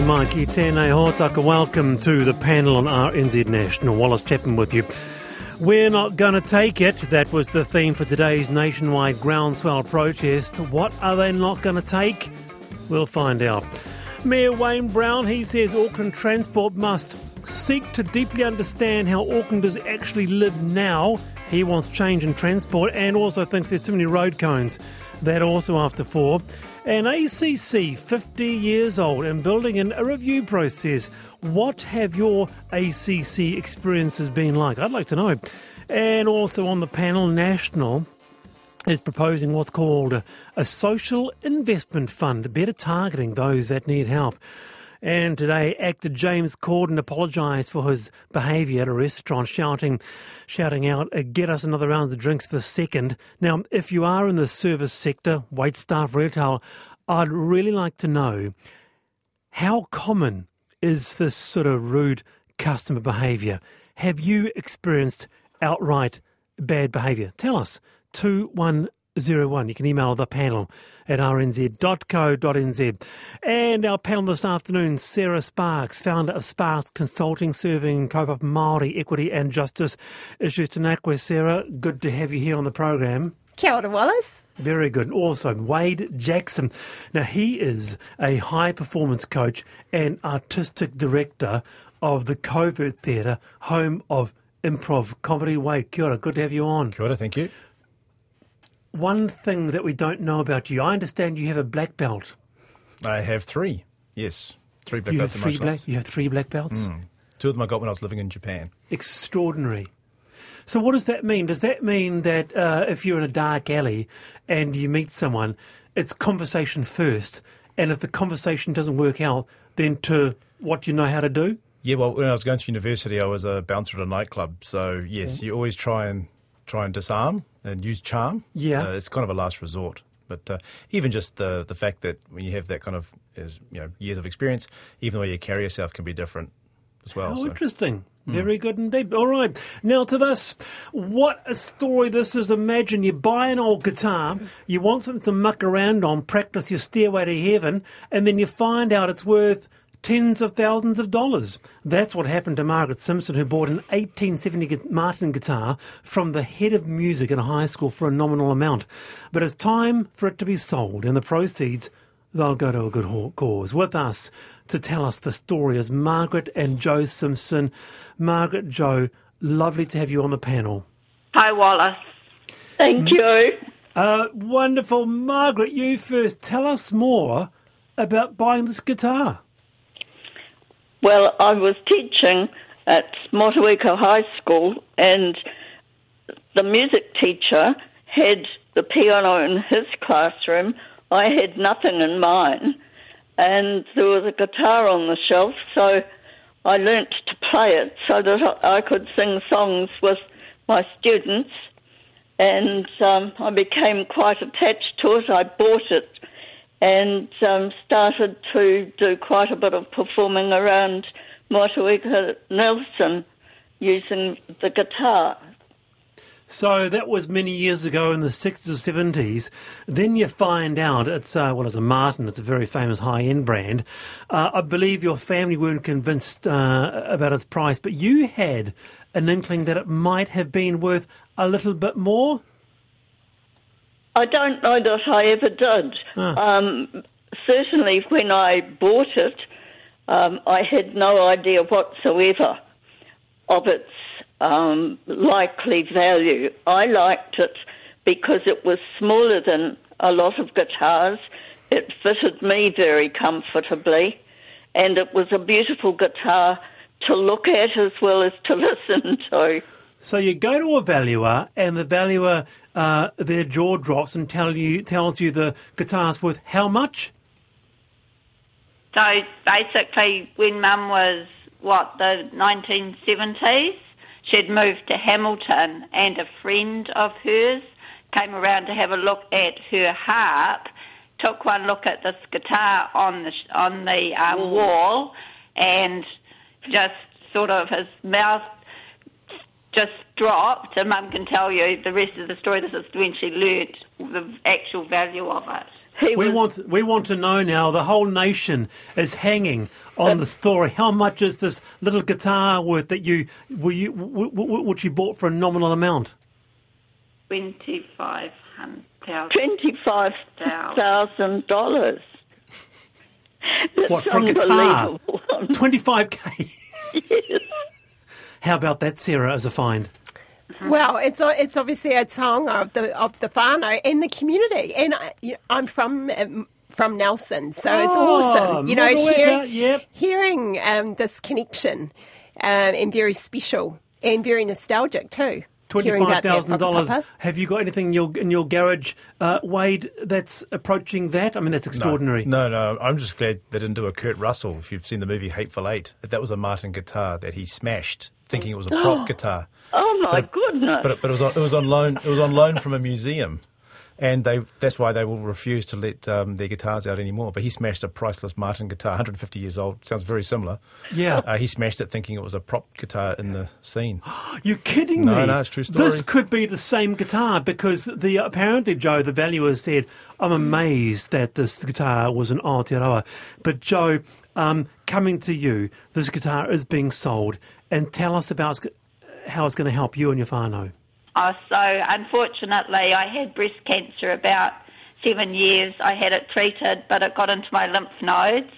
Mai ki tēnei hōtaka. Welcome to the panel on RNZ National. Wallace Chapman with you. We're not going to take it. That was the theme for today's nationwide groundswell protest. What are they not going to take? We'll find out. Mayor Wayne Brown, he says Auckland Transport must seek to deeply understand how Aucklanders actually live now. He wants change in transport and also thinks there's too many road cones. That also after four. An ACC, 50 years old and building in a review process. What have your ACC experiences been like? I'd like to know. And also on the panel, National is proposing what's called a, a social investment fund, better targeting those that need help. And today, actor James Corden apologised for his behaviour at a restaurant, shouting, shouting out, uh, "Get us another round of drinks for second. Now, if you are in the service sector, wait staff, retail, I'd really like to know how common is this sort of rude customer behaviour? Have you experienced outright bad behaviour? Tell us. Two one 01. You can email the panel at rnz.co.nz. And our panel this afternoon, Sarah Sparks, founder of Sparks Consulting, serving kaupapa Māori equity and justice issues. Tanakwe, Sarah, good to have you here on the program. Kia ora, Wallace. Very good. Also, Wade Jackson. Now, he is a high performance coach and artistic director of the Covert Theatre, home of improv comedy. Wade, kia ora, good to have you on. Kia ora, thank you. One thing that we don't know about you, I understand you have a black belt. I have three. Yes, three black You have belts in three black. You have three black belts. Mm. Two of them I got when I was living in Japan. Extraordinary. So, what does that mean? Does that mean that uh, if you're in a dark alley and you meet someone, it's conversation first, and if the conversation doesn't work out, then to what you know how to do? Yeah, well, when I was going to university, I was a bouncer at a nightclub. So yes, you always try and try and disarm and use charm. Yeah. uh, it's kind of a last resort. But uh, even just the the fact that when you have that kind of as, you know years of experience, even the way you carry yourself can be different as well. How so. interesting. Very good indeed. All right. Now to this. What a story this is. Imagine you buy an old guitar, you want something to muck around on, practice your stairway to heaven, and then you find out it's worth tens of thousands of dollars. That's what happened to Margaret Simpson, who bought an 1870 Martin guitar from the head of music in a high school for a nominal amount. But it's time for it to be sold, and the proceeds they'll go to a good cause. With us to tell us the story is Margaret and Joe Simpson. Margaret, Joe, lovely to have you on the panel. Hi, Wallace. Thank you. Uh, wonderful. Margaret, you first. Tell us more about buying this guitar. Well, I was teaching at Motueka High School, and the music teacher had the piano in his classroom. I had nothing in mine, and there was a guitar on the shelf, so I learnt to play it so that I could sing songs with my students. And um, I became quite attached to it. I bought it and um, started to do quite a bit of performing around Motueka Nelson using the guitar. So that was many years ago in the 60s or 70s. Then you find out it's, uh, well, it's a Martin, it's a very famous high end brand. Uh, I believe your family weren't convinced uh, about its price, but you had an inkling that it might have been worth a little bit more. I don't know that I ever did. Um, certainly, when I bought it, um, I had no idea whatsoever of its um, likely value. I liked it because it was smaller than a lot of guitars. It fitted me very comfortably, and it was a beautiful guitar to look at as well as to listen to. So you go to a valuer, and the valuer, uh, their jaw drops and tell you tells you the guitar's worth how much? So basically, when Mum was what the 1970s, she'd moved to Hamilton, and a friend of hers came around to have a look at her harp. Took one look at this guitar on the on the um, wall, and just sort of his mouth just dropped. And Mum can tell you the rest of the story. This is when she learnt the actual value of it. He we was- want we want to know now. The whole nation is hanging on the story. How much is this little guitar worth that you were you w- w- which you bought for a nominal amount? Twenty five hundred thousand. Twenty-five thousand dollars. What, for a guitar? Twenty five k. How about that, Sarah, as a find? Well, it's it's obviously a song of the of the whānau and the community, and I, I'm from um, from Nelson, so it's Oh, awesome. You know, hearing yep. hearing um, this connection, um, and very special and very nostalgic too. Hearing Twenty-five about that thousand dollars. Have you got anything in your in your garage, uh, Wade? That's approaching that. I mean, that's extraordinary. No, no, I'm just glad they didn't do a Kurt Russell. If you've seen the movie Hateful Eight, that was a Martin guitar that he smashed, thinking it was a prop guitar. Oh my But- goodness! But, but it was on, it was on loan. It was on loan from a museum, and they that's why they will refuse to let um, their guitars out anymore. But he smashed a priceless Martin guitar, 150 years old. Sounds very similar. Yeah. Uh, he smashed it thinking it was a prop guitar in the scene. You're kidding No, me? no, no, it's true story. This could be the same guitar because the apparently Joe, the valuer, said, "I'm amazed that this guitar was an Aotearoa." But Joe, um, coming to you, this guitar is being sold, and tell us about how it's going to help you and your whānau. Oh, so unfortunately, I had breast cancer about seven years. I had it treated, but it got into my lymph nodes.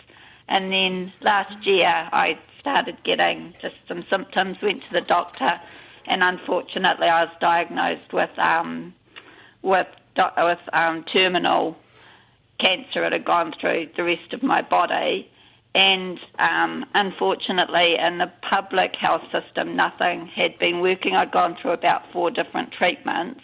And then last year, I started getting just some symptoms, went to the doctor, and unfortunately, I was diagnosed with um, with with um, terminal cancer. It had gone through the rest of my body. And um, unfortunately, in the public health system, nothing had been working. I'd gone through about four different treatments.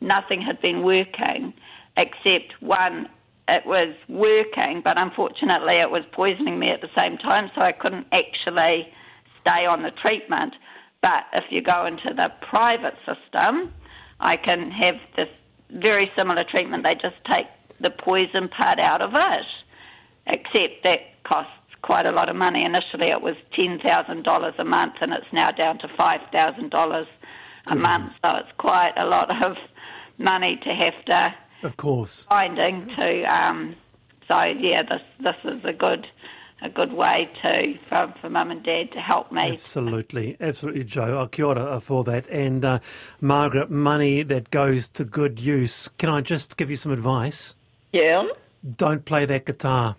Nothing had been working, except one, it was working, but unfortunately, it was poisoning me at the same time, so I couldn't actually stay on the treatment. But if you go into the private system, I can have this very similar treatment. They just take the poison part out of it except that costs quite a lot of money. Initially, it was ten thousand dollars a month, and it's now down to five thousand dollars a month. So it's quite a lot of money to have to Of course. finding to. Um, so yeah, this this is a good a good way to for, for mum and dad to help me. Absolutely, absolutely, Joe. Uh, kia ora for that. And uh, Margaret, money that goes to good use. Can I just give you some advice? yeah. Don't play that guitar.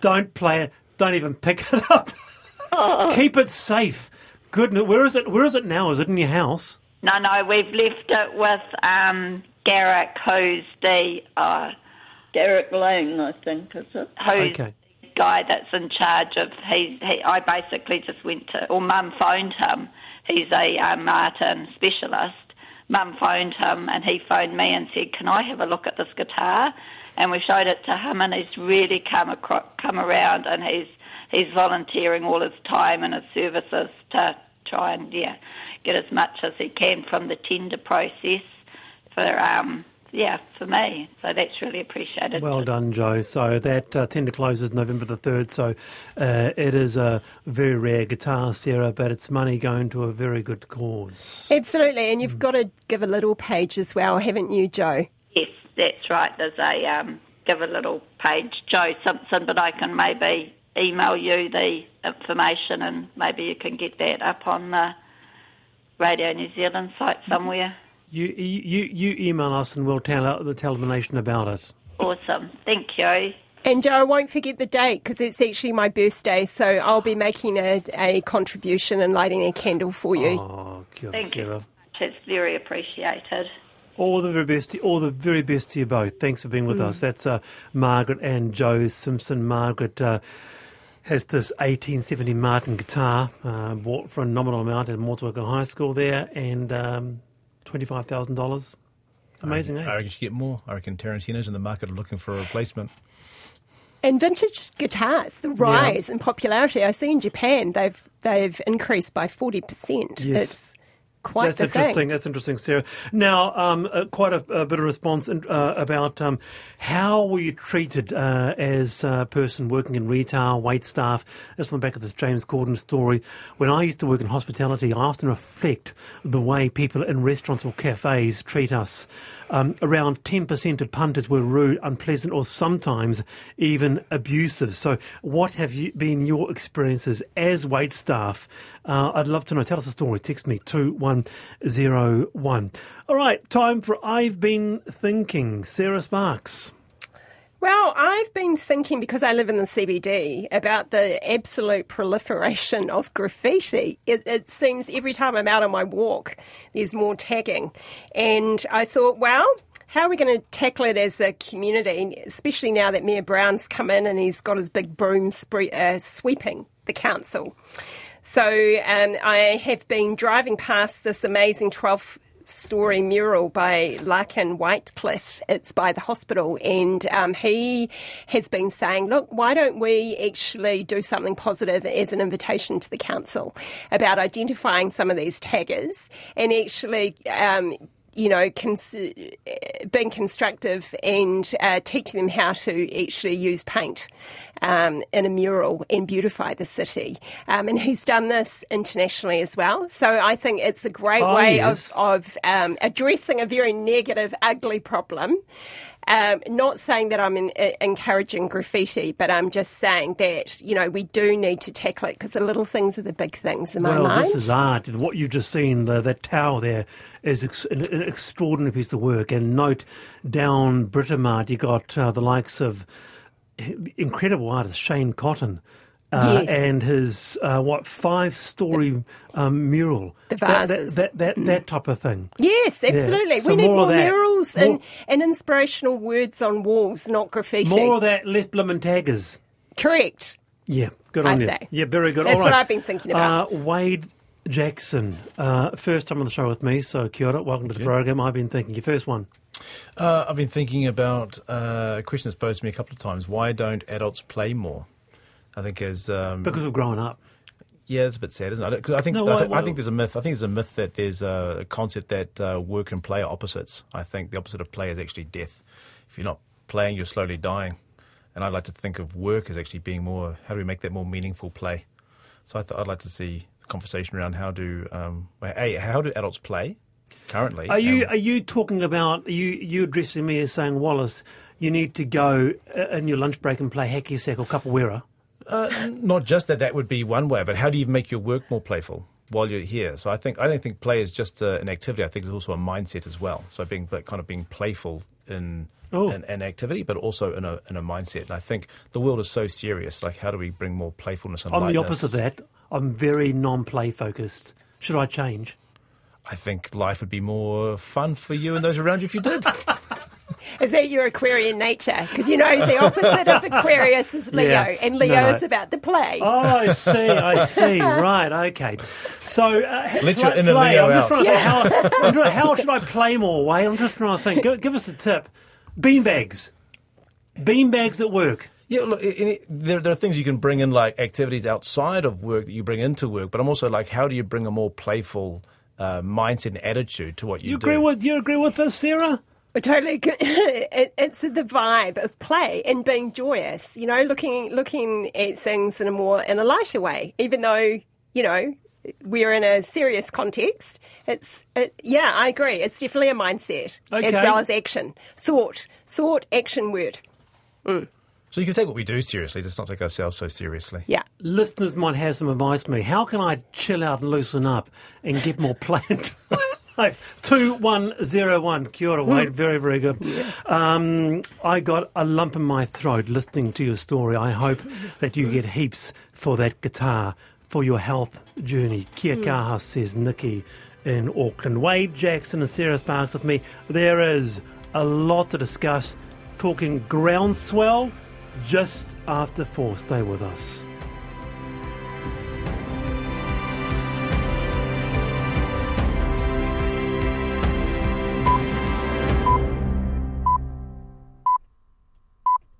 Don't play it. Don't even pick it up. Keep it safe. Goodness, where is it? Where is it now? Is it in your house? No, no, we've left it with um, Garrick, who's the uh, Derek Lane, I think, is it? who's Okay. the guy that's in charge of. He, he I basically just went to, or Mum phoned him. He's a uh, Martin specialist. Mum phoned him, and he phoned me and said, "Can I have a look at this guitar?" And we showed it to him, and he's really come acro- come around, and he's he's volunteering all his time and his services to try and yeah get as much as he can from the tender process for um yeah for me. So that's really appreciated. Well done, Joe. So that uh, tender closes November the 3rd. So uh, it is a very rare guitar, Sarah, but it's money going to a very good cause. Absolutely, and you've got to give a little page as well, haven't you, Joe? Yes, that's right. There's a um, give a little page, Joe Simpson, but I can maybe email you the information and maybe you can get that up on the Radio New Zealand site somewhere. You, you, you email us and we'll tell, tell the nation about it. Awesome. Thank you. And Joe, I won't forget the date because it's actually my birthday, so I'll be making a, a contribution and lighting a candle for you. Oh, kia ora, Thank you. Sarah. It's very appreciated. All the very best, to, all the very best to you both. Thanks for being with us. That's uh, Margaret and Joe Simpson. Margaret uh, has this 1870 Martin guitar uh, bought for a nominal amount at Motueka High School there, and um, twenty-five thousand dollars. Amazing, I eh? reckon you get more. I reckon Tarantino's in the market are looking for a replacement. And vintage guitars, the rise in popularity. I see in Japan they've they've increased by forty percent. Yes. It's quite That's interesting. thing. That's interesting, Sarah. Now, um, uh, quite a, a bit of response in, uh, about um, how were you treated uh, as a person working in retail, wait staff. That's on the back of this James Corden story. When I used to work in hospitality, I often reflect the way people in restaurants or cafes treat us. um, around 10% of punters were rude, unpleasant, or sometimes even abusive. So, what have you, been your experiences as wait staff? Uh, I'd love to know. Tell us a story. Text me 2101. All right, time for I've Been Thinking. Sarah Sparks. Well, I've been thinking because I live in the CBD about the absolute proliferation of graffiti. It, it, seems every time I'm out on my walk, there's more tagging. And I thought, well, how are we going to tackle it as a community, especially now that Mayor Brown's come in and he's got his big broom spree, uh, sweeping the council? So um, I have been driving past this amazing 12 story mural by Larkin Whitecliffe. It's by the hospital, and um, he has been saying, look, why don't we actually do something positive as an invitation to the council about identifying some of these taggers and actually. Um, you know, cons- being constructive and uh, teaching them how to actually use paint um, in a mural and beautify the city. Um, and he's done this internationally as well. So I think it's a great oh, way yes. of, of um, addressing a very negative, ugly problem. Um, not saying that I'm in, uh, encouraging graffiti, but I'm just saying that you know we do need to tackle it because the little things are the big things in my well, mind. this is art. What you've just seen, the, that tower there, is ex- an, an, extraordinary piece of work. And note down Britomart, you got uh, the likes of incredible artist Shane Cotton. Uh, yes. and his uh, what five story um, mural the that, vases that, that, that, that, type of thing yes absolutely Yeah. So we need more more, murals More- and, and inspirational words on walls not graffiti more of that left bloomin' taggers correct yeah good I on you say. yeah very good That's All what right. I've been thinking about. uh, Wade Jackson uh, first time on the show with me so kia ora, welcome to the you. program I've been thinking your first one Uh, I've been thinking about uh, a question that's posed to me a couple of times. Why don't adults play more? I think as um, because we've grown up yeah, it's a bit sad, isn't it? I 'cause I think No, I, I think there's a myth. I think there's a myth that there's a concept that uh, work and play are opposites. I think the opposite of play is actually death. If you're not playing, you're slowly dying. And I'd like to think of work as actually being more. How do we make that more meaningful play? So I th- I'd like to see the conversation around how do um, a how do adults play currently? Are you are you talking about are you you addressing me as saying Wallace? You need to go uh, in your lunch break and play hacky sack or capoeira. Not just that that would be one way, but how do you make your work more playful while you're here? So I think I don't think play is just uh, an activity. I think it's also a mindset as well. So being but kind of being playful in Oh. an, an activity, but also in a in a mindset. And I think the world is so serious. Like how do we bring more playfulness and I'm the opposite of that. I'm very non-play focused. Should I change? I think life would be more fun for you and those around you if you did. Is that your Aquarian nature? Because you know the opposite of Aquarius is Leo, Yeah. and Leo no. is about the play. Oh, I see. I see. Right. Okay. So, uh, Let play, your inner play. Leo I'm just out. trying to think how, trying, how should I play more? Way. I'm just trying to think. Give, give us a tip. Beanbags. Beanbags at work. Yeah, look, i- i- there, there are things you can bring in, like activities outside of work that you bring into work. But I'm also like, how do you bring a more playful uh, mindset and attitude to what you, You do? agree with you agree with this, Sarah? I Totally, agree. it, it's the vibe of play and being joyous. You know, looking looking at things in a more in a lighter way, even though you know we're in a serious context. It's it, yeah, I agree. It's definitely a mindset as well as action, thought, thought, action, word. Mm. So you can take what we do seriously, just not take ourselves so seriously. Yeah. Listeners might have some advice for me. How can I chill out and loosen up and get more play into my life? 2101. Kia ora, Wade. Very, very good. Um, I got a lump in my throat listening to your story. I hope that you get heaps for that guitar for your health journey. Kia kaha, says Nikki in Auckland. Wade Jackson and Sarah Sparks with me. There is a lot to discuss. Talking groundswell just after four. Stay with us.